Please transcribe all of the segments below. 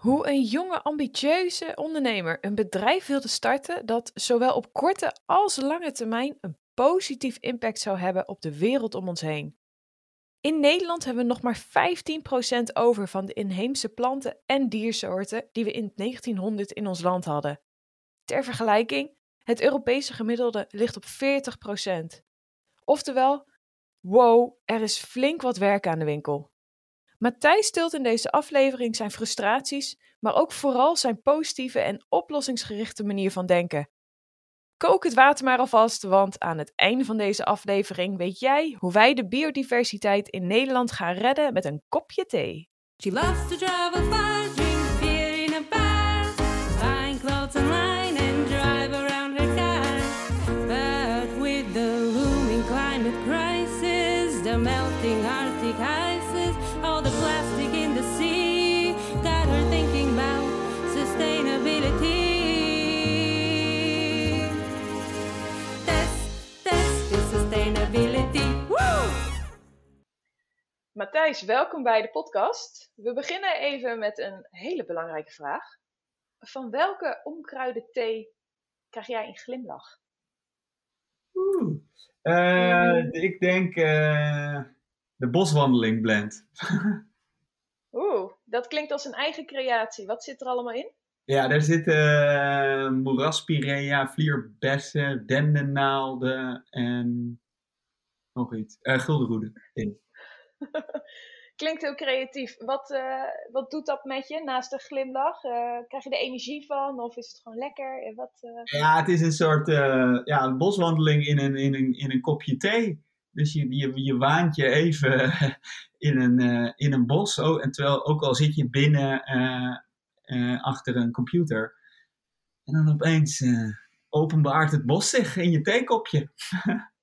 Hoe een jonge, ambitieuze ondernemer een bedrijf wilde starten dat zowel op korte als lange termijn een positief impact zou hebben op de wereld om ons heen. In Nederland hebben we nog maar 15% over van de inheemse planten en diersoorten die we in 1900 in ons land hadden. Ter vergelijking, het Europese gemiddelde ligt op 40%. Oftewel, wow, er is flink wat werk aan de winkel. Matthijs stilt in deze aflevering zijn frustraties, maar ook vooral zijn positieve en oplossingsgerichte manier van denken. Kook het water maar alvast, want aan het einde van deze aflevering weet jij hoe wij de biodiversiteit in Nederland gaan redden met een kopje thee. She loves to travel Matthijs, welkom bij de podcast. We beginnen even met een hele belangrijke vraag. Van welke omkruide thee krijg jij een glimlach? Oeh. Eh, ik denk eh, de boswandeling blend. Oeh, dat klinkt als een eigen creatie. Wat zit er allemaal in? ja, daar zitten uh, moeraspirea, vlierbessen, dendennaalden en nog iets. Guldenroede in. Klinkt heel creatief. Wat, eh, wat doet dat met je naast de glimlach? Eh, krijg je er energie van of is het gewoon lekker? En Wat, eh, Ja, het is een soort eh, ja, een boswandeling in een, in, een, in een kopje thee. Dus je, je, je waant je even in een, eh, in een bos. Oh, en terwijl, ook al zit je binnen eh, eh, achter een computer. En dan opeens eh, openbaart het bos zich in je theekopje.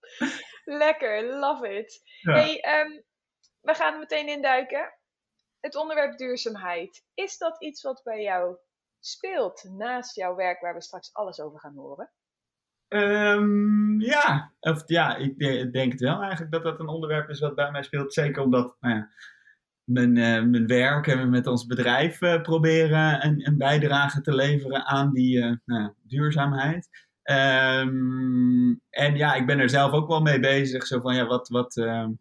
Lekker, love it. Ja. Hey, ehm, we gaan meteen induiken. Het onderwerp duurzaamheid. Is dat iets wat bij jou speelt naast jouw werk waar we straks alles over gaan horen? Ehm, ja, of, ja, ik de- denk het wel eigenlijk dat dat een onderwerp is wat bij mij speelt. Zeker omdat nou ja, mijn, eh, mijn werk en we met ons bedrijf eh, proberen een, een bijdrage te leveren aan die eh, nou duurzaamheid. Ehm, en ja, ik ben er zelf ook wel mee bezig. Zo van ja, wat, wat ehm,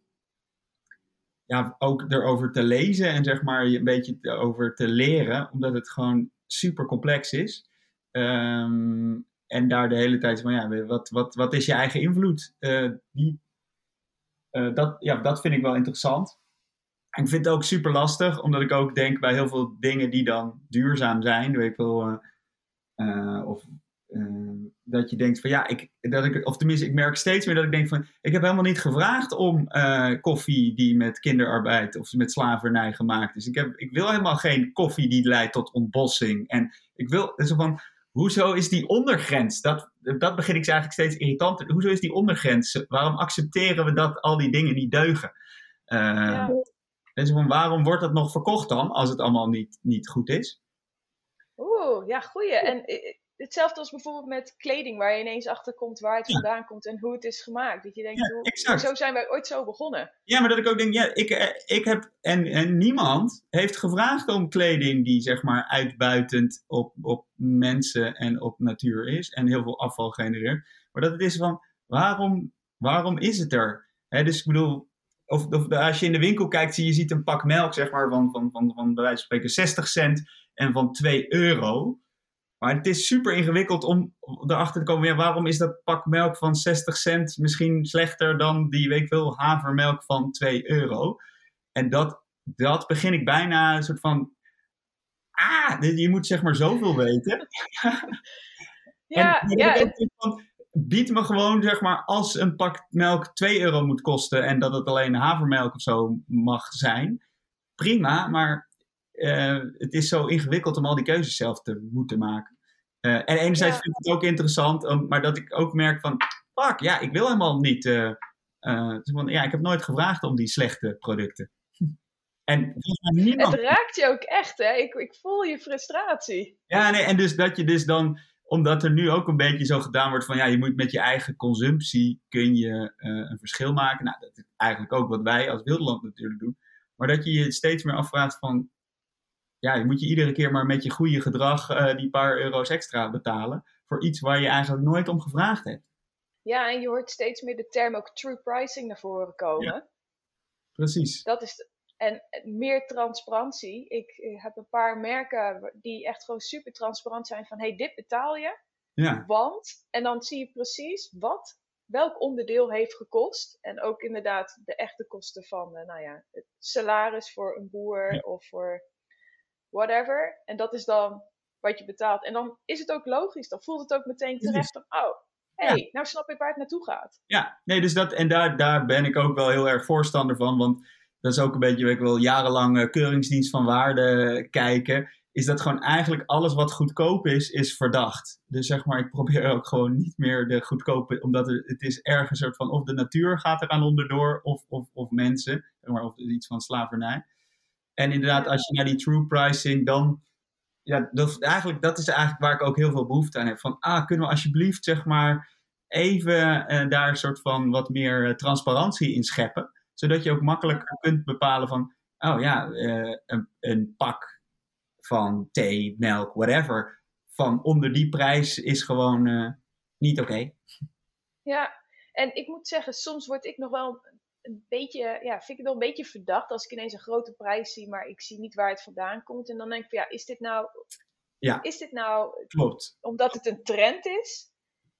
ja, ook erover te lezen en zeg maar een beetje over te leren, omdat het gewoon super complex is. Ehm, en daar de hele tijd van, ja, wat, wat, wat is je eigen invloed? Eh, die, eh, dat, ja, dat vind ik wel interessant. Ik vind het ook super lastig, omdat ik ook denk bij heel veel dingen die dan duurzaam zijn, weet ik wel, eh, of eh, dat je denkt van ja, ik, dat ik, of tenminste, ik merk steeds meer dat ik denk van, ik heb helemaal niet gevraagd om eh, koffie die met kinderarbeid of met slavernij gemaakt is. Ik, heb, ik wil helemaal geen koffie die leidt tot ontbossing. En ik wil, zo van, hoezo is die ondergrens? Dat, dat begin ik eigenlijk steeds irritanter. Hoezo is die ondergrens? Waarom accepteren we dat al die dingen niet deugen? Eh, Ja. Dus van, waarom wordt dat nog verkocht dan, als het allemaal niet, niet goed is? Oeh, ja, goeie. En hetzelfde als bijvoorbeeld met kleding, waar je ineens achter komt waar het Ja. vandaan komt en hoe het is gemaakt. Dat je denkt, Ja, hoe- exact. zo zijn wij ooit zo begonnen. Ja, maar dat ik ook denk, ja, ik, eh, ik heb, en, en niemand heeft gevraagd om kleding die zeg maar uitbuitend op, op mensen en op natuur is en heel veel afval genereert. Maar dat het is van, waarom, waarom is het er? Hè, dus ik bedoel, of, of als je in de winkel kijkt, zie je ziet een pak melk zeg maar van, van, van, van bij wijze van spreken 60 cent en van 2 euro. Maar het is super ingewikkeld om erachter te komen, ja, waarom is dat pak melk van 60 cent misschien slechter dan die, weet ik veel, havermelk van 2 euro? En dat, dat begin ik bijna een soort van, ah, je moet zeg maar zoveel weten. Ja, en, ja, van, bied me gewoon, zeg maar, als een pak melk 2 euro moet kosten en dat het alleen havermelk of zo mag zijn, prima, maar eh, het is zo ingewikkeld om al die keuzes zelf te moeten maken. Eh, en enerzijds Ja. vind ik het ook interessant, maar dat ik ook merk van, fuck, ja, ik wil helemaal niet, eh, eh, dus ja, ik heb nooit gevraagd om die slechte producten. En niemand het raakt je ook echt, hè? Ik, ik voel je frustratie. ja, nee, en dus dat je dus dan, omdat er nu ook een beetje zo gedaan wordt van, ja, je moet met je eigen consumptie, kun je een verschil maken. Nou, dat is eigenlijk ook wat wij als Wilderland natuurlijk doen. Maar dat je je steeds meer afvraagt van, ja, je moet je iedere keer maar met je goede gedrag eh, die paar euro's extra betalen. Voor iets waar je eigenlijk nooit om gevraagd hebt. Ja, en je hoort steeds meer de term ook true pricing naar voren komen. Precies. Dat is de- en meer transparantie. Ik eh, heb een paar merken die echt gewoon super transparant zijn van hey, dit betaal je. Ja, Want, en dan zie je precies wat welk onderdeel heeft gekost. En ook inderdaad de echte kosten van, eh, nou ja, het salaris voor een boer Ja. of voor whatever. En dat is dan wat je betaalt. En dan is het ook logisch. Dan voelt het ook meteen terecht van, oh, hé, hey, nou snap ik waar het naartoe gaat. ja. nee, dus dat, en daar, daar ben ik ook wel heel erg voorstander van. Want dat is ook een beetje, ik wil jarenlang eh, keuringsdienst van waarde kijken. Is dat gewoon eigenlijk alles wat goedkoop is, is verdacht. Dus zeg maar, ik probeer ook gewoon niet meer de goedkope, omdat het, is erg een soort van, of de natuur gaat eraan onderdoor, of, of, of mensen, zeg maar, of iets van slavernij. En inderdaad, als je naar die true pricing, dan, ja, dat, eigenlijk, dat is eigenlijk waar ik ook heel veel behoefte aan heb. Van, ah, kunnen we alsjeblieft, zeg maar, even eh, daar een soort van wat meer eh, transparantie in scheppen. Zodat je ook makkelijker kunt bepalen van, oh ja, eh, een, een pak van thee, melk, whatever, van onder die prijs is gewoon eh, niet oké. Ja, en ik moet zeggen, soms word ik nog wel een beetje, ja, vind ik het wel een beetje verdacht als ik ineens een grote prijs zie, maar ik zie niet waar het vandaan komt. En dan denk ik van, ja, is dit nou, Ja. is dit nou Klopt. omdat het een trend is?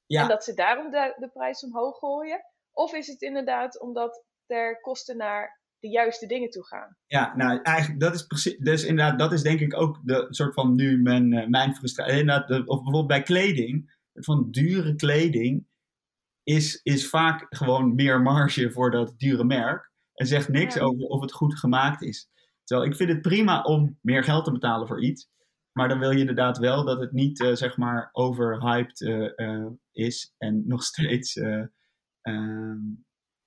Ja. En dat ze daarom de, de prijs omhoog gooien? Of is het inderdaad omdat er kosten naar de juiste dingen toe gaan? Ja, nou eigenlijk, dat is precies, dus inderdaad, dat is denk ik ook de soort van nu mijn, eh, mijn frustratie. Inderdaad, de- of bijvoorbeeld bij kleding, van dure kleding is, is vaak gewoon meer marge voor dat dure merk. En zegt niks Ja. over of het goed gemaakt is. Terwijl ik vind het prima om meer geld te betalen voor iets. Maar dan wil je inderdaad wel dat het niet, eh, zeg maar, overhyped eh, eh, is. En nog steeds eh, ehm,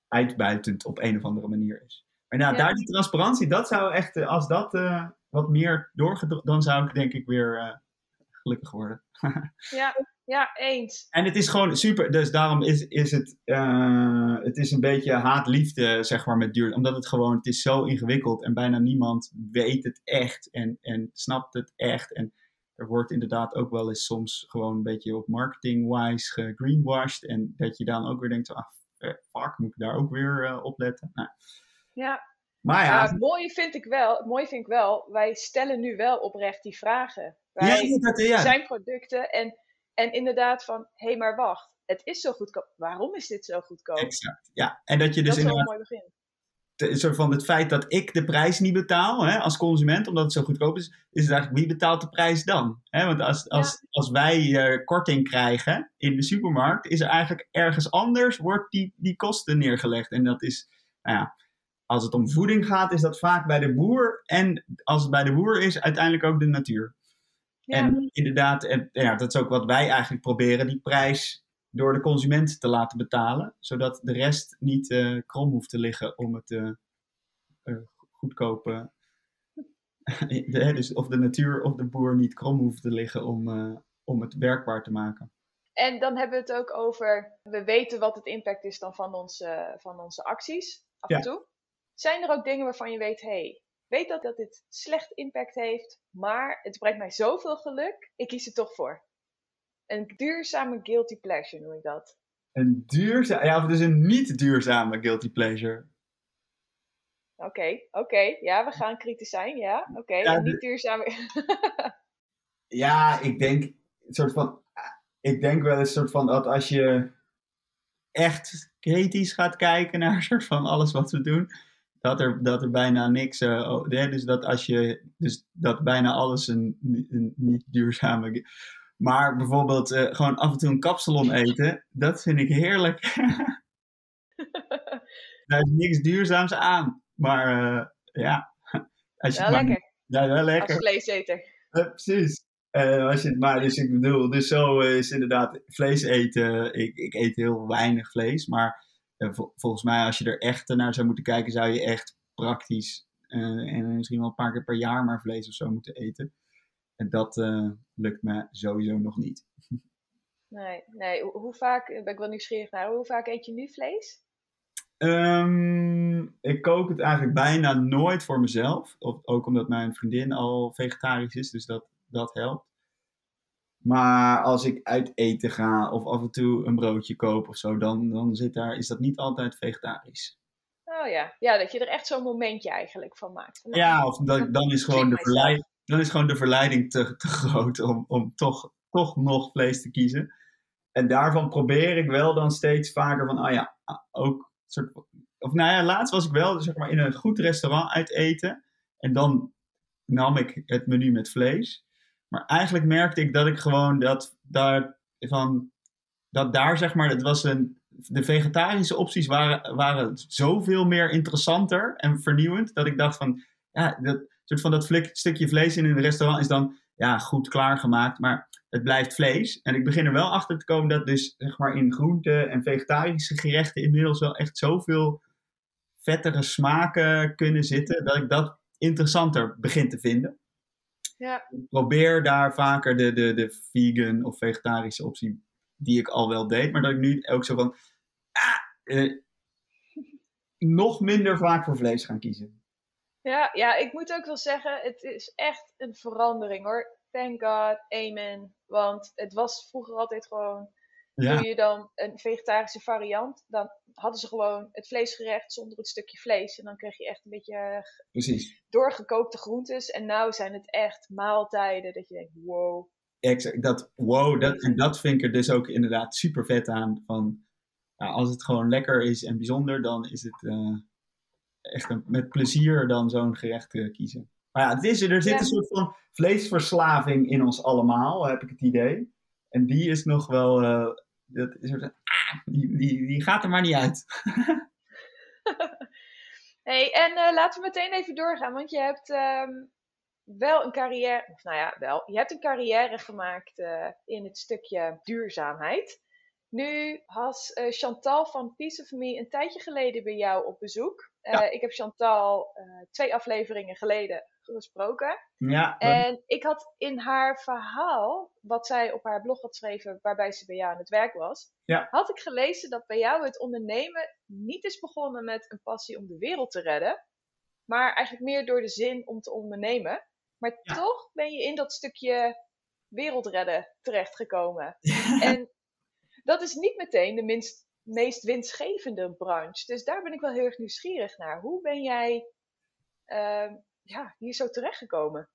uitbuitend op een of andere manier is. Maar nou, Ja. daar die transparantie, dat zou echt, als dat wat meer doorgedrukt, dan zou ik denk ik weer gelukkig worden. Ja, ja, eens. En het is gewoon super, dus daarom is, is het, eh, het is een beetje haat-liefde, zeg maar, met duur. Omdat het gewoon, het is zo ingewikkeld en bijna niemand weet het echt en, en snapt het echt. En er wordt inderdaad ook wel eens soms gewoon een beetje op marketing-wise gegreenwashed. En dat je dan ook weer denkt, ah, fuck, moet ik daar ook weer eh, op letten? Nou, Ja, maar ja. ja, het mooie vind ik wel, het mooie vind ik wel, wij stellen nu wel oprecht die vragen. Wij ja, dat, ja. zijn producten en, en inderdaad van, hé, hey, maar wacht, het is zo goedkoop. Waarom is dit zo goedkoop? exact. Ja, en dat je dus dat is wel een mooi begin. te- een soort van het feit dat ik de prijs niet betaal hè, als consument, omdat het zo goedkoop is, is het eigenlijk wie betaalt de prijs dan? Hè, want als, als, als wij eh, korting krijgen in de supermarkt, is er eigenlijk ergens anders wordt die, die kosten neergelegd. En dat is, nou ja, als het om voeding gaat, is dat vaak bij de boer. En als het bij de boer is, uiteindelijk ook de natuur. Ja, En inderdaad, en, ja, dat is ook wat wij eigenlijk proberen, die prijs door de consument te laten betalen. Zodat de rest niet eh, krom hoeft te liggen om het eh, goedkope. de, dus of de natuur of de boer niet krom hoeft te liggen om, om het werkbaar te maken. En dan hebben we het ook over, we weten wat het impact is dan van onze, van onze acties, af en toe. Zijn er ook dingen waarvan je weet, hé, hey, weet dat, dat dit slecht impact heeft, maar het brengt mij zoveel geluk, ik kies er toch voor. Een duurzame guilty pleasure noem ik dat. Een duurzame, ja, dus een niet duurzame guilty pleasure. Oké, oké, ja, we gaan kritisch zijn, ja, oké, Ja, niet duurzame... Ja, ik denk, een soort van, ik denk wel eens een soort van dat als je echt kritisch gaat kijken naar een soort van alles wat we doen, dat er, dat er bijna niks, eh, dus dat als je, dus dat bijna alles een, een niet duurzame, maar bijvoorbeeld eh, gewoon af en toe een kapsalon eten, dat vind ik heerlijk. Daar is niks duurzaams aan, maar eh, ja. Als je Wel maar- lekker, Ja, wel lekker. als vleeseter. Precies. Als je het maar, dus ik bedoel, dus zo is inderdaad vlees eten. Ik, ik eet heel weinig vlees, maar vol- volgens mij als je er echt naar zou moeten kijken, zou je echt praktisch eh, en misschien wel een paar keer per jaar maar vlees of zo moeten eten. En dat eh, lukt me sowieso nog niet. Nee, nee, hoe, vaak, ben ik wel nieuwsgierig naar, hoe vaak eet je nu vlees? Ehm, ik kook het eigenlijk bijna nooit voor mezelf. Of, ook omdat mijn vriendin al vegetarisch is, dus dat, dat helpt. Maar als ik uit eten ga of af en toe een broodje koop of zo, dan, dan zit daar, is dat niet altijd vegetarisch. Oh ja. ja, dat je er echt zo'n momentje eigenlijk van maakt. Nou, Ja, of dan, dan, is gewoon de verleiding, dan is gewoon de verleiding te, te groot om, om toch, toch nog vlees te kiezen. En daarvan probeer ik wel dan steeds vaker van, ah ja, ook soort, of nou ja, laatst was ik wel zeg maar in een goed restaurant uit eten. En dan nam ik het menu met vlees. Maar eigenlijk merkte ik dat ik gewoon dat daar van, dat daar zeg maar, het was een, de vegetarische opties waren, waren zoveel meer interessanter en vernieuwend. Dat ik dacht van, ja, dat soort van dat flik, stukje vlees in een restaurant is dan ja, goed klaargemaakt, maar het blijft vlees. En ik begin er wel achter te komen dat dus zeg maar in groente- en vegetarische gerechten inmiddels wel echt zoveel vettere smaken kunnen zitten, dat ik dat interessanter begin te vinden. Ja. Ik probeer daar vaker de, de, de vegan of vegetarische optie die ik al wel deed, maar dat ik nu ook zo van ah, eh, nog minder vaak voor vlees gaan kiezen. Ja, ja, ik moet ook wel zeggen, het is echt een verandering hoor. Thank God, amen. Want het was vroeger altijd gewoon, Ja, doe je dan een vegetarische variant, dan hadden ze gewoon het vleesgerecht zonder het stukje vlees. En dan kreeg je echt een beetje eh, precies. doorgekookte groentes. En nou zijn het echt maaltijden dat je denkt, wow. Exact, dat, wow, dat, en dat vind ik er dus ook inderdaad super vet aan. Van, ja, als het gewoon lekker is en bijzonder, dan is het eh, echt een, met plezier dan zo'n gerecht eh, kiezen. Maar ja, het is, er zit Ja. een soort van vleesverslaving in ons allemaal, heb ik het idee. En die is nog wel, dat is ah, die, die, die gaat er maar niet uit. hey, en eh, laten we meteen even doorgaan, want je hebt ehm, wel een carrière, of nou ja, wel, je hebt een carrière gemaakt eh, in het stukje duurzaamheid. Nu was eh, Chantal van Piece of Me een tijdje geleden bij jou op bezoek. Ja. Ik heb Chantal twee afleveringen geleden gesproken. Ja, En ik had in haar verhaal, wat zij op haar blog had geschreven, waarbij ze bij jou aan het werk was, Ja. had ik gelezen dat bij jou het ondernemen niet is begonnen met een passie om de wereld te redden, maar eigenlijk meer door de zin om te ondernemen. Maar Ja. toch ben je in dat stukje wereldredden terechtgekomen. en dat is niet meteen de minst, meest winstgevende branche. Dus daar ben ik wel heel erg nieuwsgierig naar. Hoe ben jij ehm, ja, hier zo terechtgekomen?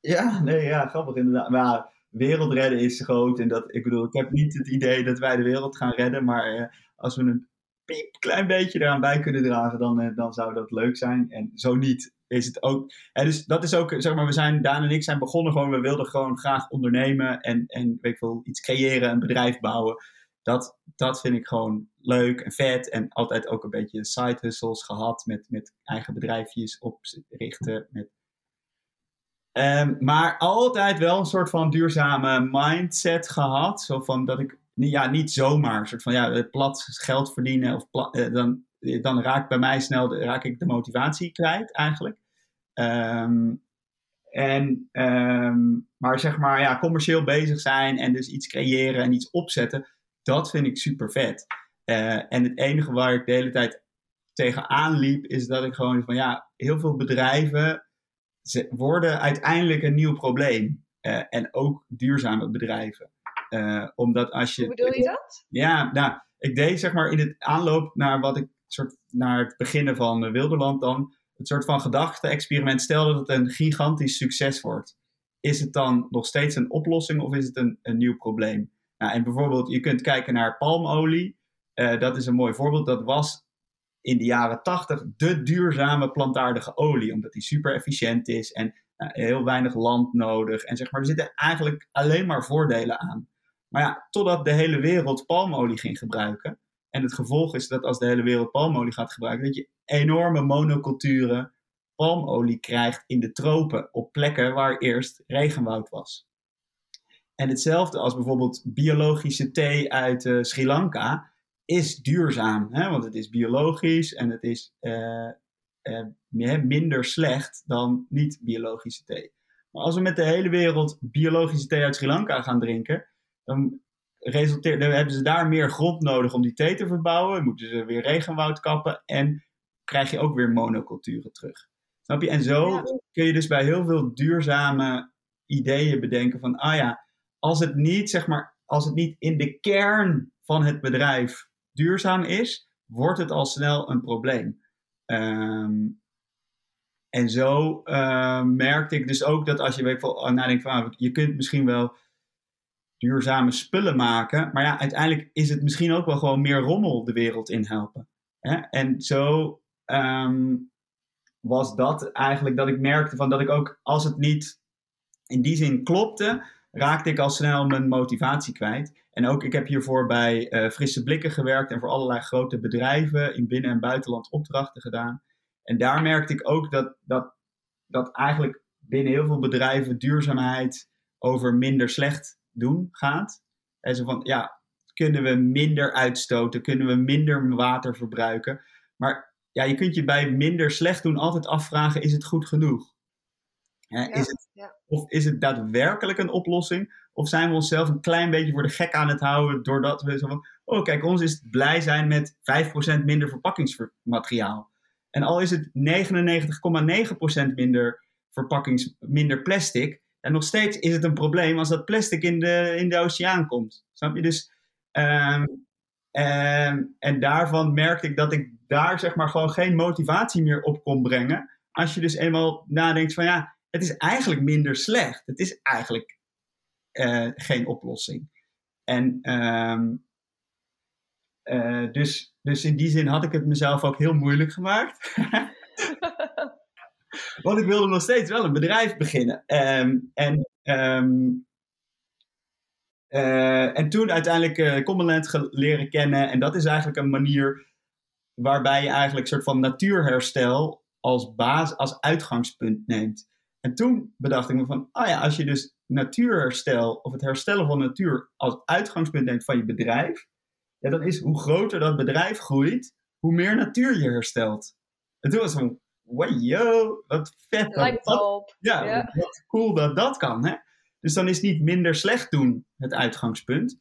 Ja, nee, ja, grappig inderdaad. Maar ja, wereldredden is groot. En dat, ik bedoel, ik heb niet het idee dat wij de wereld gaan redden. Maar eh, als we een piep klein beetje eraan bij kunnen dragen, dan, eh, dan zou dat leuk zijn. En zo niet is het ook. En dus dat is ook, zeg maar, we zijn, Daan en ik zijn begonnen gewoon, we wilden gewoon graag ondernemen. En, en weet ik veel, iets creëren, een bedrijf bouwen. Dat, dat vind ik gewoon leuk en vet. En altijd ook een beetje side hustles gehad met, met eigen bedrijfjes oprichten. Met Ehm, maar altijd wel een soort van duurzame mindset gehad. Zo van dat ik ja, niet zomaar een soort van ja, eh, plat geld verdienen. Of eh, dan, dan raak bij mij snel de, raak ik de motivatie kwijt eigenlijk. Ehm, en, ehm, maar zeg maar ja, commercieel bezig zijn en dus iets creëren en iets opzetten. Dat vind ik super vet. Eh, en het enige waar ik de hele tijd tegenaan liep is dat ik gewoon van ja, heel veel bedrijven ze worden uiteindelijk een nieuw probleem. Eh, en ook duurzame bedrijven. Eh, omdat als je. Hoe bedoel je dat? Ja, nou, ik deed zeg maar in het aanloop naar wat ik soort naar het beginnen van Wilderland dan het soort van gedachte-experiment. Stel dat het een gigantisch succes wordt. Is het dan nog steeds een oplossing of is het een, een nieuw probleem? Nou, en bijvoorbeeld, je kunt kijken naar palmolie. Eh, dat is een mooi voorbeeld. Dat was in de jaren 80 de duurzame plantaardige olie, omdat die super efficiënt is en eh, heel weinig land nodig. En zeg maar, er zitten eigenlijk alleen maar voordelen aan. Maar ja, totdat de hele wereld palmolie ging gebruiken. En het gevolg is dat als de hele wereld palmolie gaat gebruiken, dat je enorme monoculturen palmolie krijgt in de tropen, op plekken waar eerst regenwoud was. En hetzelfde als bijvoorbeeld biologische thee uit eh, Sri Lanka is duurzaam, hè? want het is biologisch en het is eh, eh, minder slecht dan niet-biologische thee. Maar als we met de hele wereld biologische thee uit Sri Lanka gaan drinken, dan resulteert, dan hebben ze daar meer grond nodig om die thee te verbouwen. Moeten ze weer regenwoud kappen en krijg je ook weer monoculturen terug. Snap je? En zo kun je dus bij heel veel duurzame ideeën bedenken van, ah ja, als het niet, zeg maar, als het niet in de kern van het bedrijf duurzaam is, wordt het al snel een probleem. Ehm, en zo eh, merkte ik dus ook dat als je weet, van, nadenkt van, ah, je kunt misschien wel duurzame spullen maken, maar ja, uiteindelijk is het misschien ook wel gewoon meer rommel de wereld in helpen. Hè? En zo ehm, was dat eigenlijk dat ik merkte van dat ik ook, als het niet in die zin klopte, raakte ik al snel mijn motivatie kwijt. En ook, ik heb hiervoor bij eh, Frisse Blikken gewerkt en voor allerlei grote bedrijven in binnen- en buitenland opdrachten gedaan. En daar merkte ik ook dat, dat, dat eigenlijk binnen heel veel bedrijven duurzaamheid over minder slecht doen gaat. En zo van, ja, kunnen we minder uitstoten? Kunnen we minder water verbruiken? Maar ja, je kunt je bij minder slecht doen altijd afvragen, is het goed genoeg? Ja, is het, ja. Of is het daadwerkelijk een oplossing? Of zijn we onszelf een klein beetje voor de gek aan het houden doordat we zo van, oh kijk, ons is het blij zijn met 5% minder verpakkingsmateriaal. En al is het 99,9% minder verpakkings, minder plastic, en nog steeds is het een probleem als dat plastic in de, in de oceaan komt. Snap je? Dus, ehm, ehm, en daarvan merkte ik dat ik daar zeg maar gewoon geen motivatie meer op kon brengen. Als je dus eenmaal nadenkt van ja, het is eigenlijk minder slecht. Het is eigenlijk eh, geen oplossing. En ehm, eh, dus, dus in die zin had ik het mezelf ook heel moeilijk gemaakt. Want ik wilde nog steeds wel een bedrijf beginnen. Ehm, en, ehm, eh, en toen uiteindelijk uh, Commonland leren kennen. En dat is eigenlijk een manier waarbij je eigenlijk een soort van natuurherstel als baas, als uitgangspunt neemt. En toen bedacht ik me van, ah ja, als je dus natuurherstel of het herstellen van natuur als uitgangspunt neemt van je bedrijf, ja, dan is hoe groter dat bedrijf groeit, hoe meer natuur je herstelt. En toen was het van, wow, wat vet. ja, wat cool dat dat kan. Hè? Dus dan is niet minder slecht doen het uitgangspunt.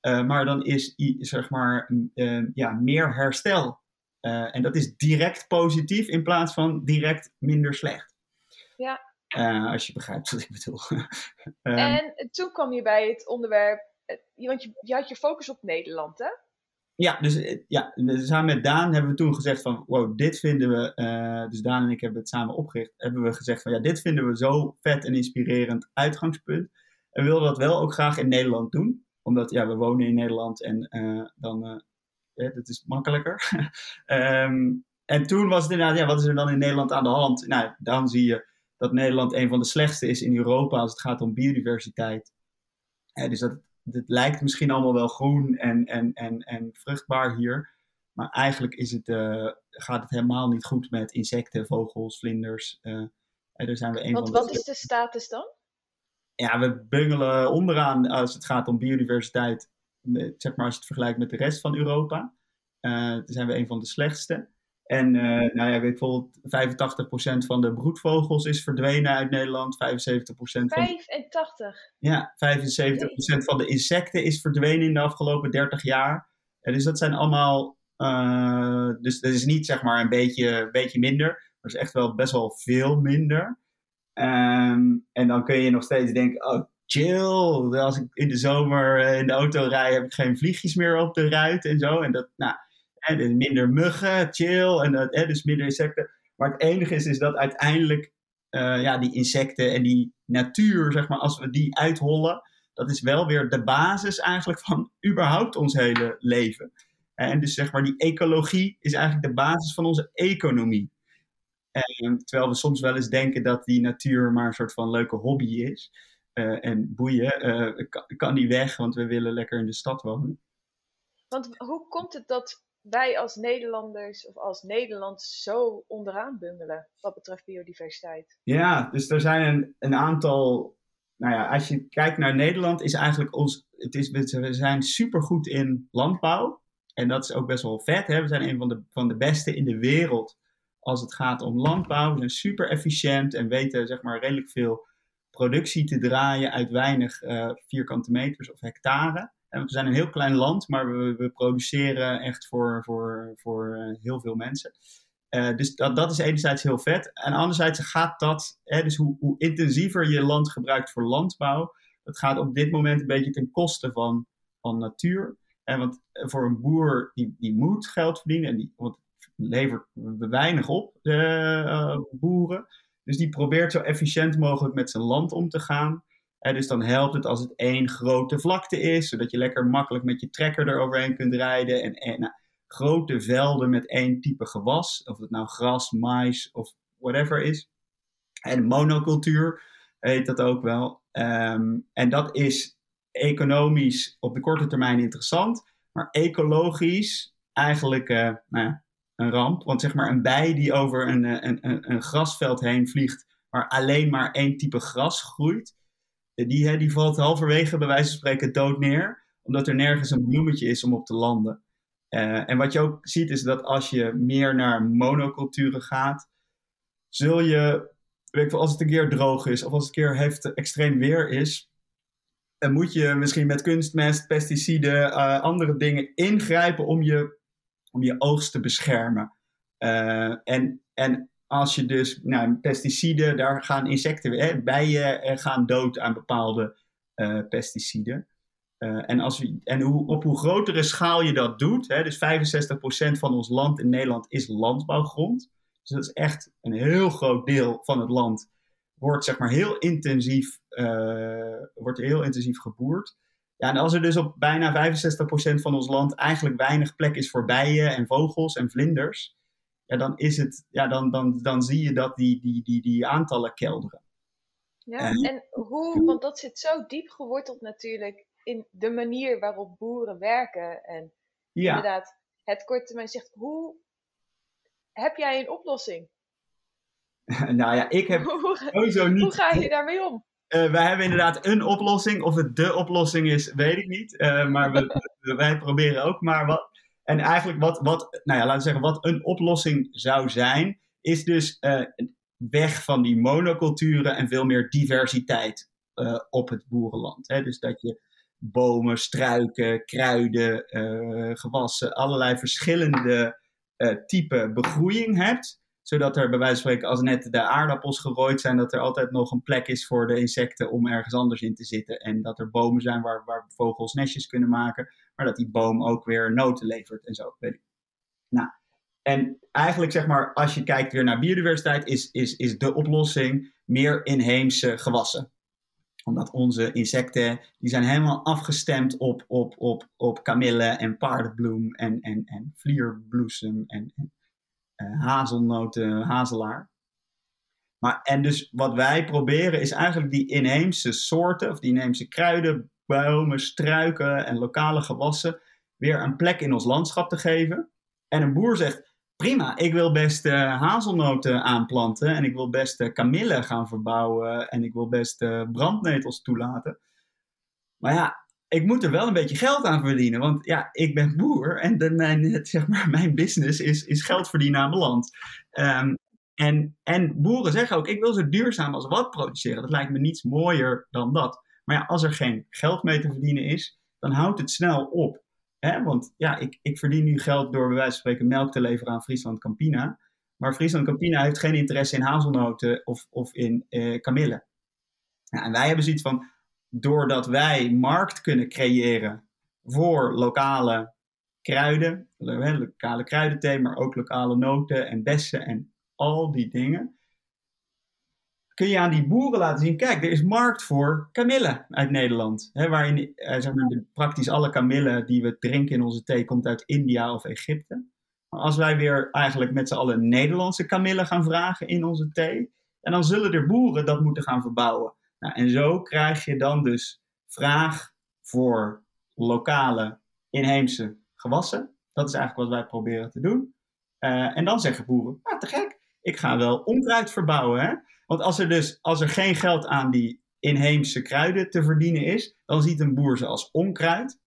Eh, maar dan is zeg maar eh, ja, meer herstel. Eh, en dat is direct positief in plaats van direct minder slecht. Ja. Eh, als je begrijpt wat ik bedoel. Ehm, En toen kwam je bij het onderwerp, eh, want je, je had je focus op Nederland, hè? Ja, dus eh, ja, samen met Daan hebben we toen gezegd van, wow, dit vinden we, dus Daan en ik hebben het samen opgericht, hebben we gezegd van, ja, dit vinden we zo vet en inspirerend uitgangspunt. En we wilden dat wel ook graag in Nederland doen, omdat, ja, we wonen in Nederland en dan, ja, dat is makkelijker. Ehm, en toen was het inderdaad, ja, wat is er dan in Nederland aan de hand? Nou, dan zie je dat Nederland een van de slechtste is in Europa als het gaat om biodiversiteit. Eh, dus dat, het lijkt misschien allemaal wel groen en, en, en, en vruchtbaar hier. Maar eigenlijk is het, eh, gaat het helemaal niet goed met insecten, vogels, vlinders. en daar zijn we een Want van de wat is de status dan? ja, we bungelen onderaan als het gaat om biodiversiteit. Zeg maar als je het vergelijkt met de rest van Europa. Dan zijn we een van de slechtste. En eh, nou ja, bijvoorbeeld 85% van de broedvogels is verdwenen uit Nederland. 75% van 85. ja, 75% van de insecten is verdwenen in de afgelopen 30 jaar. En dus dat zijn allemaal. eh, dus dat is niet zeg maar een beetje, beetje minder. Maar is echt wel best wel veel minder. Ehm, en dan kun je nog steeds denken: oh, chill. Als ik in de zomer in de auto rij, heb ik geen vliegjes meer op de ruit en zo. En dat, nou, dus minder muggen, chill. En hè, dus minder insecten. Maar het enige is, is dat uiteindelijk eh, ja, die insecten en die natuur, zeg maar, als we die uithollen, dat is wel weer de basis eigenlijk van überhaupt ons hele leven. En dus zeg maar, die ecologie is eigenlijk de basis van onze economie. En, terwijl we soms wel eens denken dat die natuur maar een soort van leuke hobby is. Eh, en boeien, eh, kan, kan niet weg, want we willen lekker in de stad wonen. Want hoe komt het dat wij als Nederlanders of als Nederland zo onderaan bungelen wat betreft biodiversiteit? Ja, dus er zijn een, een aantal. Nou ja, als je kijkt naar Nederland, is eigenlijk ons. Het is, we zijn supergoed in landbouw. En dat is ook best wel vet. Hè? We zijn een van de, van de beste in de wereld als het gaat om landbouw. We zijn super efficiënt en weten zeg maar redelijk veel productie te draaien uit weinig eh, vierkante meters of hectare. En we zijn een heel klein land, maar we, we produceren echt voor, voor, voor eh, heel veel mensen. Eh, dus dat, dat is enerzijds heel vet. En anderzijds gaat dat, hè, dus hoe, hoe intensiever je land gebruikt voor landbouw, dat gaat op dit moment een beetje ten koste van, van natuur. En want voor een boer, die, die moet geld verdienen, en die, want levert weinig op, de eh, boeren. Dus die probeert zo efficiënt mogelijk met zijn land om te gaan. Dus dan helpt het als het één grote vlakte is, zodat je lekker makkelijk met je trekker eroverheen kunt rijden. En, en nou, grote velden met één type gewas, of het nou gras, mais of whatever is. En monocultuur heet dat ook wel. Ehm, en dat is economisch op de korte termijn interessant, maar ecologisch eigenlijk uh, nou een ramp. Want zeg maar een bij die over een, een, een, een grasveld heen vliegt, waar alleen maar één type gras groeit, die, die valt halverwege bij wijze van spreken dood neer, omdat er nergens een bloemetje is om op te landen. Uh, en wat je ook ziet is dat als je meer naar monoculturen gaat, zul je, weet je, als het een keer droog is of als het een keer extreem weer is, dan moet je misschien met kunstmest, pesticiden, uh, andere dingen ingrijpen om je, om je oogst te beschermen. Uh, en, en als je dus, nou, pesticiden, daar gaan insecten, hè, bijen gaan dood aan bepaalde pesticiden. Uh, en als we, en hoe, op hoe grotere schaal je dat doet, hè, dus 65% van ons land in Nederland is landbouwgrond. Dus dat is echt een heel groot deel van het land. Wordt zeg maar heel intensief, wordt heel intensief geboerd. Ja, en als er dus op bijna 65% van ons land eigenlijk weinig plek is voor bijen en vogels en vlinders, ja, dan, is het, ja, dan, dan, dan zie je dat die, die, die, die aantallen kelderen. Ja, en hoe, want dat zit zo diep geworteld natuurlijk in de manier waarop boeren werken. En ja. inderdaad, het korte termijn zegt, hoe heb jij een oplossing? nou ja, ik heb sowieso niet... Hoe ga je daarmee om? Uh, wij hebben inderdaad een oplossing. Of het de oplossing is, weet ik niet. Uh, maar we, wij proberen ook maar wat. En eigenlijk wat, wat, nou ja, laten we zeggen, wat een oplossing zou zijn, is dus uh, weg van die monoculturen en veel meer diversiteit op het boerenland. Hè? Dus dat je bomen, struiken, kruiden, uh, gewassen, allerlei verschillende uh, type begroeiing hebt. Zodat er bij wijze van spreken, als net de aardappels gerooid zijn, dat er altijd nog een plek is voor de insecten om ergens anders in te zitten. En dat er bomen zijn waar, waar vogels nestjes kunnen maken, maar dat die boom ook weer noten levert en zo. Weet ik. Nou, en eigenlijk zeg maar, als je kijkt weer naar biodiversiteit, is, is, is de oplossing meer inheemse gewassen omdat onze insecten, die zijn helemaal afgestemd op, op, op, op kamille en paardenbloem en, en, en vlierbloesem en, en uh, hazelnoten, hazelaar. Maar, en dus wat wij proberen is eigenlijk die inheemse soorten, of die inheemse kruiden, bomen, struiken en lokale gewassen weer een plek in ons landschap te geven. En een boer zegt, prima, ik wil best uh, hazelnoten aanplanten en ik wil best uh, kamille gaan verbouwen en ik wil best uh, brandnetels toelaten. Maar ja, ik moet er wel een beetje geld aan verdienen, want ja, ik ben boer en mijn, zeg maar, mijn business is, is geld verdienen aan mijn land. Um, en, en boeren zeggen ook, ik wil zo duurzaam als wat produceren. Dat lijkt me niets mooier dan dat. Maar ja, als er geen geld mee te verdienen is, dan houdt het snel op. Hè? Want ja, ik, ik verdien nu geld door bij wijze van spreken melk te leveren aan Friesland Campina. Maar Friesland Campina heeft geen interesse in hazelnoten of, of in eh, kamille. Ja, en wij hebben zoiets van, doordat wij markt kunnen creëren voor lokale kruiden, lokale kruidenthee, maar ook lokale noten en bessen en al die dingen, kun je aan die boeren laten zien, kijk, er is markt voor kamille uit Nederland. Hè, waarin eh, zeg maar, praktisch alle kamille die we drinken in onze thee komt uit India of Egypte. Maar als wij weer eigenlijk met z'n allen Nederlandse kamille gaan vragen in onze thee, en dan zullen er boeren dat moeten gaan verbouwen. Nou, en zo krijg je dan dus vraag voor lokale inheemse gewassen. Dat is eigenlijk wat wij proberen te doen. Uh, en dan zeggen boeren, ah, te gek, ik ga wel onkruid verbouwen. Hè? Want als er dus als er geen geld aan die inheemse kruiden te verdienen is, dan ziet een boer ze als onkruid.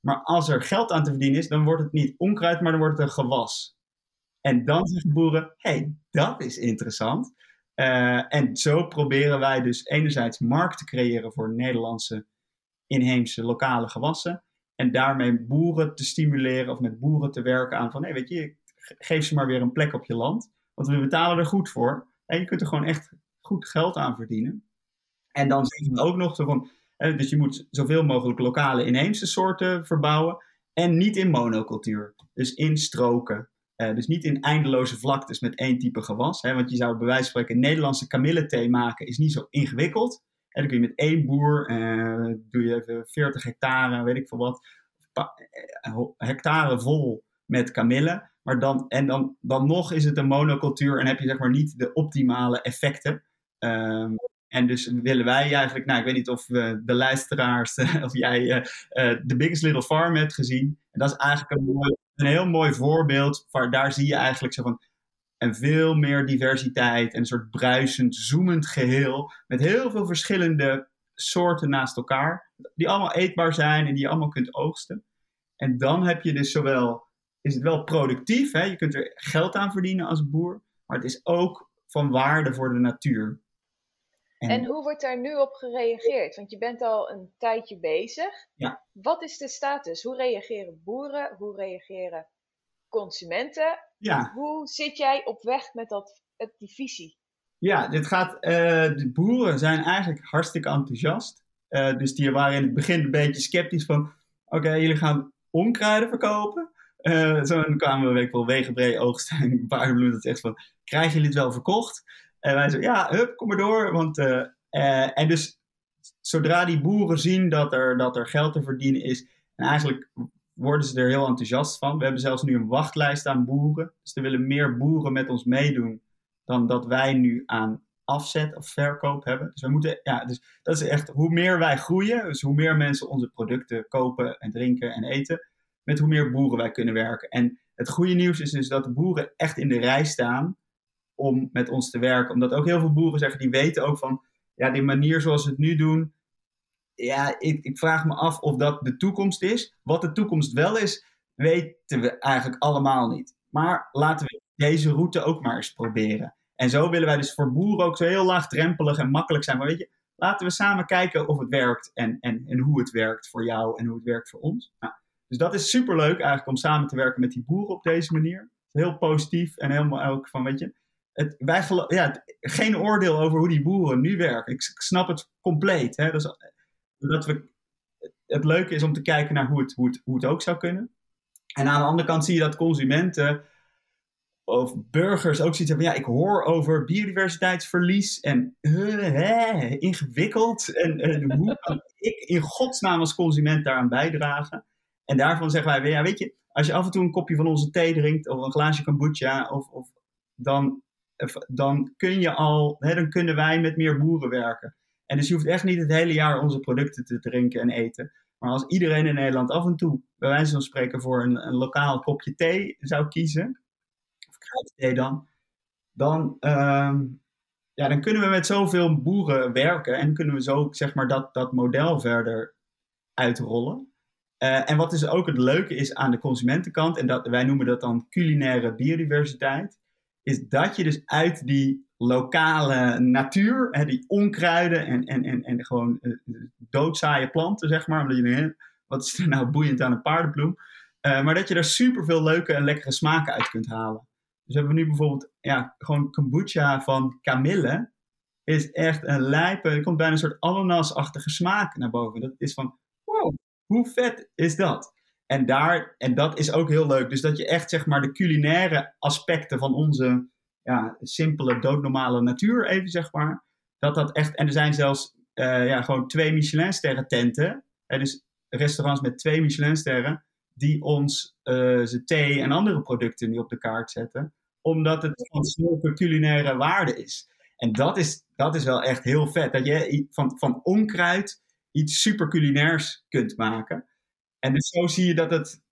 Maar als er geld aan te verdienen is, dan wordt het niet onkruid, maar dan wordt het een gewas. En dan zeggen boeren, hey, dat is interessant. Uh, en zo proberen wij dus enerzijds markt te creëren voor Nederlandse inheemse lokale gewassen. En daarmee boeren te stimuleren of met boeren te werken aan van, hé, weet je, ge- geef ze maar weer een plek op je land. Want we betalen er goed voor. En je kunt er gewoon echt goed geld aan verdienen. En dan zeggen we ook nog zo van, dus je moet zoveel mogelijk lokale inheemse soorten verbouwen. En niet in monocultuur. Dus in stroken. Eh, dus niet in eindeloze vlaktes met één type gewas. Hè, want je zou bij wijze van spreken Nederlandse kamillethee maken, is niet zo ingewikkeld. Dan kun je met één boer, eh, doe je even 40 hectare, weet ik veel wat, eh, hectare vol met kamille. Maar dan, en dan, dan nog is het een monocultuur en heb je zeg maar niet de optimale effecten. Ehm, en dus willen wij eigenlijk, nou ik weet niet of de luisteraars, eh, of jij eh, eh, The Biggest Little Farm hebt gezien. En dat is eigenlijk een, mooi- een heel mooi voorbeeld. Waar, daar zie je eigenlijk zo van en veel meer diversiteit en een soort bruisend, zoemend geheel. Met heel veel verschillende soorten naast elkaar. Die allemaal eetbaar zijn en die je allemaal kunt oogsten. En dan heb je dus zowel, is het wel productief, hè? je kunt er geld aan verdienen als boer. Maar het is ook van waarde voor de natuur. En hoe wordt daar nu op gereageerd? Want je bent al een tijdje bezig. Ja. Wat is de status? Hoe reageren boeren? Hoe reageren consumenten? ja, Hoe zit jij op weg met dat, met die visie? Ja, dit gaat, eh, de boeren zijn eigenlijk hartstikke enthousiast. Eh, dus die waren in het begin een beetje sceptisch van, oké, jullie gaan onkruiden verkopen. Eh, zo en kwamen we wel wegenbree oogsten en paardenbloed dat zegt van, krijgen jullie het wel verkocht? En wij zo, ja, hup, kom maar door. Want, eh, eh, en dus zodra die boeren zien dat er, dat er geld te verdienen is, en eigenlijk worden ze er heel enthousiast van. We hebben zelfs nu een wachtlijst aan boeren. Dus er willen meer boeren met ons meedoen dan dat wij nu aan afzet of verkoop hebben. Dus we moeten, ja, dus dat is echt hoe meer wij groeien, dus hoe meer mensen onze producten kopen en drinken en eten, met hoe meer boeren wij kunnen werken. En het goede nieuws is dus dat de boeren echt in de rij staan om met ons te werken. Omdat ook heel veel boeren zeggen, die weten ook van, ja, die manier zoals we het nu doen, ja, ik, ik vraag me af of dat de toekomst is. Wat de toekomst wel is, weten we eigenlijk allemaal niet. Maar laten we deze route ook maar eens proberen. En zo willen wij dus voor boeren ook zo heel laagdrempelig en makkelijk zijn. Maar weet je, laten we samen kijken of het werkt en, en, en hoe het werkt voor jou en hoe het werkt voor ons. Nou, dus dat is superleuk eigenlijk om samen te werken met die boeren op deze manier. Heel positief en helemaal ook van, weet je, het, wij ja, geen oordeel over hoe die boeren nu werken. Ik, ik snap het compleet. Hè? Dus, dat we, het leuke is om te kijken naar hoe het, hoe, het, hoe het ook zou kunnen. En aan de andere kant zie je dat consumenten of burgers ook zoiets hebben van ja, ik hoor over biodiversiteitsverlies en eh, hè, ingewikkeld. En, en hoe kan ik in godsnaam als consument daaraan bijdragen? En daarvan zeggen wij weer, ja, weet je, als je af en toe een kopje van onze thee drinkt of een glaasje kombucha, of, of, dan, dan kun je al, hè, dan kunnen wij met meer boeren werken. En dus je hoeft echt niet het hele jaar onze producten te drinken en eten. Maar als iedereen in Nederland af en toe, bij wijze van spreken, voor een, lokaal kopje thee zou kiezen, of kruidthee dan, dan, ehm, ja, dan kunnen we met zoveel boeren werken en kunnen we zo zeg maar, dat, dat model verder uitrollen. Uh, en wat dus ook het leuke is aan de consumentenkant, en dat, wij noemen dat dan culinaire biodiversiteit, is dat je dus uit die lokale natuur, hè, die onkruiden en, en, en, en gewoon uh, doodzaaie planten, zeg maar, omdat je denkt, wat is er nou boeiend aan een paardenbloem, uh, maar dat je daar superveel leuke en lekkere smaken uit kunt halen. Dus hebben we nu bijvoorbeeld, ja, gewoon kombucha van kamille, is echt een lijpe, er komt bijna een soort ananasachtige smaak naar boven. Dat is van, wow, hoe vet is dat? En, daar, en dat is ook heel leuk. Dus dat je echt zeg maar de culinaire aspecten van onze ja, simpele, doodnormale natuur, even zeg maar. Dat dat echt. En er zijn zelfs uh, ja, gewoon twee Michelinsterren tenten. Dus restaurants met twee Michelinsterren. Die ons uh, ze thee en andere producten nu op de kaart zetten. Omdat het van zulke culinaire waarde is. En dat is, dat is wel echt heel vet. Dat je van, van onkruid iets super culinairs kunt maken. En dus zo zie je dat het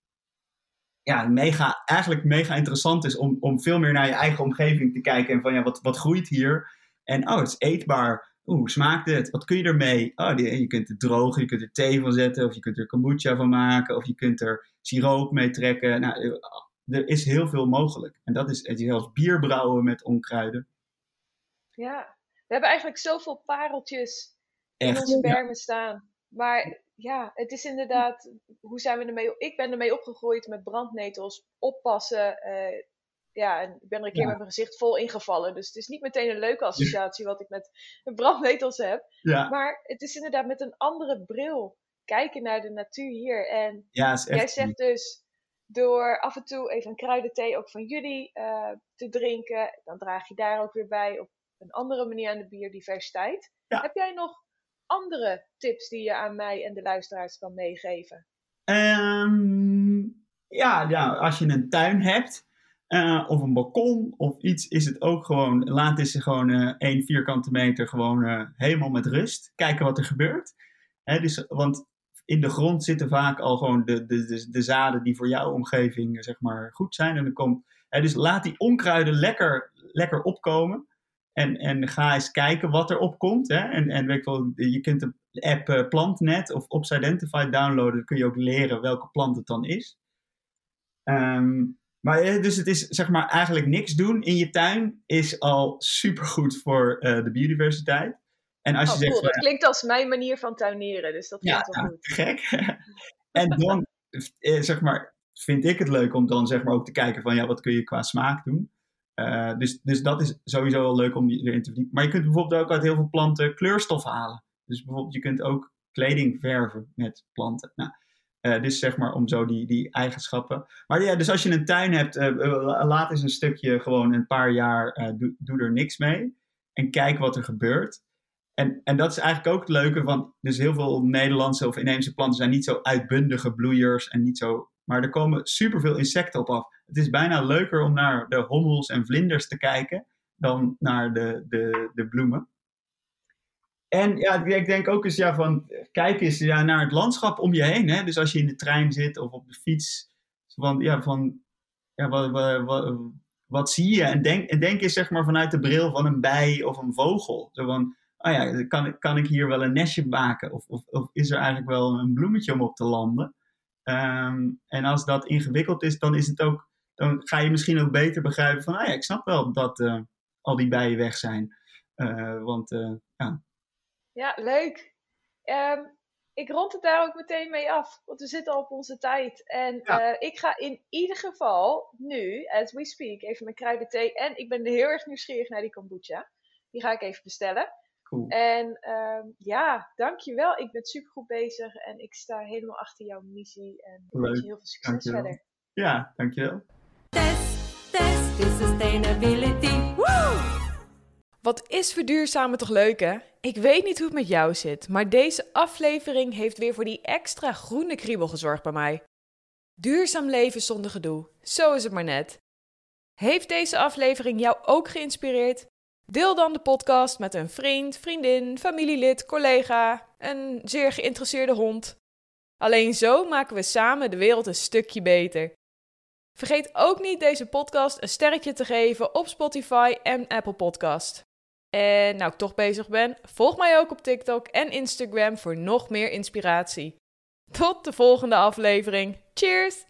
ja, mega, eigenlijk mega interessant is om, om veel meer naar je eigen omgeving te kijken. En van ja, wat, wat groeit hier? En oh, het is eetbaar. Oeh, hoe smaakt het? Wat kun je ermee? Oh, die, je kunt het drogen, je kunt er thee van zetten, of je kunt er kombucha van maken, of je kunt er siroop mee trekken. Nou, er is heel veel mogelijk. En dat is zelfs bier brouwen met onkruiden. Ja, we hebben eigenlijk zoveel pareltjes in onze bermen ja. staan. Maar ja, het is inderdaad, hoe zijn we ermee? Ik ben ermee opgegroeid met brandnetels, oppassen. eh, ja, en ik ben er een keer Ja. met mijn gezicht vol ingevallen. Dus het is niet meteen een leuke associatie wat ik met brandnetels heb. Ja, Maar het is inderdaad met een andere bril kijken naar de natuur hier. En ja jij zegt dus, door af en toe even een kruidenthee ook van jullie eh, te drinken, dan draag je daar ook weer bij op een andere manier aan de biodiversiteit. Ja. Heb jij nog andere tips die je aan mij en de luisteraars kan meegeven? Ehm, ja, ja, als je een tuin hebt, eh, of een balkon of iets, is het ook gewoon, laat eens gewoon eh één vierkante meter gewoon eh, helemaal met rust. Kijken wat er gebeurt. Dus, want in de grond zitten vaak al gewoon de, de, de, de zaden die voor jouw omgeving zeg maar, goed zijn. En dan komt, dus laat die onkruiden lekker, lekker opkomen. En, en ga eens kijken wat er opkomt. Hè? En, en weet ik wel, je kunt de app eh, PlantNet of Opsidentify downloaden. Dan kun je ook leren welke plant het dan is. Ehm, maar eh, dus het is zeg maar eigenlijk niks doen in je tuin is al supergoed voor eh, de biodiversiteit. En als Oh, je zegt, cool. van, Dat klinkt als mijn manier van tuineren, dus dat ja, klinkt wel goed. gek. en dan zeg maar, vind ik het leuk om dan zeg maar ook te kijken van ja, wat kun je qua smaak doen. Eh, dus, dus dat is sowieso wel leuk om erin te verdiepen. Maar je kunt bijvoorbeeld ook uit heel veel planten kleurstof halen. Dus bijvoorbeeld je kunt ook kleding verven met planten. Nou, eh, dus zeg maar om zo die, die eigenschappen. Maar ja, dus als je een tuin hebt, eh, laat eens een stukje gewoon een paar jaar, doe, doe er niks mee. En kijk wat er gebeurt. En, en dat is eigenlijk ook het leuke, dus heel veel Nederlandse of inheemse planten zijn niet zo uitbundige bloeiers en niet zo. Maar er komen superveel insecten op af. Het is bijna leuker om naar de hommels en vlinders te kijken dan naar de, de, de bloemen. En ja, ik denk ook eens ja, van, kijk eens ja, naar het landschap om je heen. Hè? Dus als je in de trein zit of op de fiets, van, ja, van, ja, wat, wat, wat, wat zie je? En denk, en denk eens zeg maar vanuit de bril van een bij of een vogel. Zo van, oh ja, kan, kan ik hier wel een nestje maken? Of, of, of is er eigenlijk wel een bloemetje om op te landen? Ehm, en als dat ingewikkeld is, dan is het ook, dan ga je misschien ook beter begrijpen van, ah ja, ik snap wel dat eh, al die bijen weg zijn. Eh, want eh, ja, Ja, leuk. Ehm, ik rond het daar ook meteen mee af, want we zitten al op onze tijd. En Ja. ik ga in ieder geval nu, as we speak, even mijn kruidenthee. En ik ben heel erg nieuwsgierig naar die kombucha. Die ga ik even bestellen. cool. En ehm, ja, dankjewel. Ik ben supergoed bezig en ik sta helemaal achter jouw missie. En ik wens je heel veel succes Dankjewel. verder. Ja, dankjewel. Test, test to sustainability. Woo! Wat is verduurzamen toch leuk, hè? Ik weet niet hoe het met jou zit, maar deze aflevering heeft weer voor die extra groene kriebel gezorgd bij mij. Duurzaam leven zonder gedoe, zo is het maar net. Heeft deze aflevering jou ook geïnspireerd? Deel dan de podcast met een vriend, vriendin, familielid, collega, een zeer geïnteresseerde hond. Alleen zo maken we samen de wereld een stukje beter. Vergeet ook niet deze podcast een sterretje te geven op Spotify en Apple Podcast. En nou ik toch bezig ben, volg mij ook op TikTok en Instagram voor nog meer inspiratie. Tot de volgende aflevering. Cheers!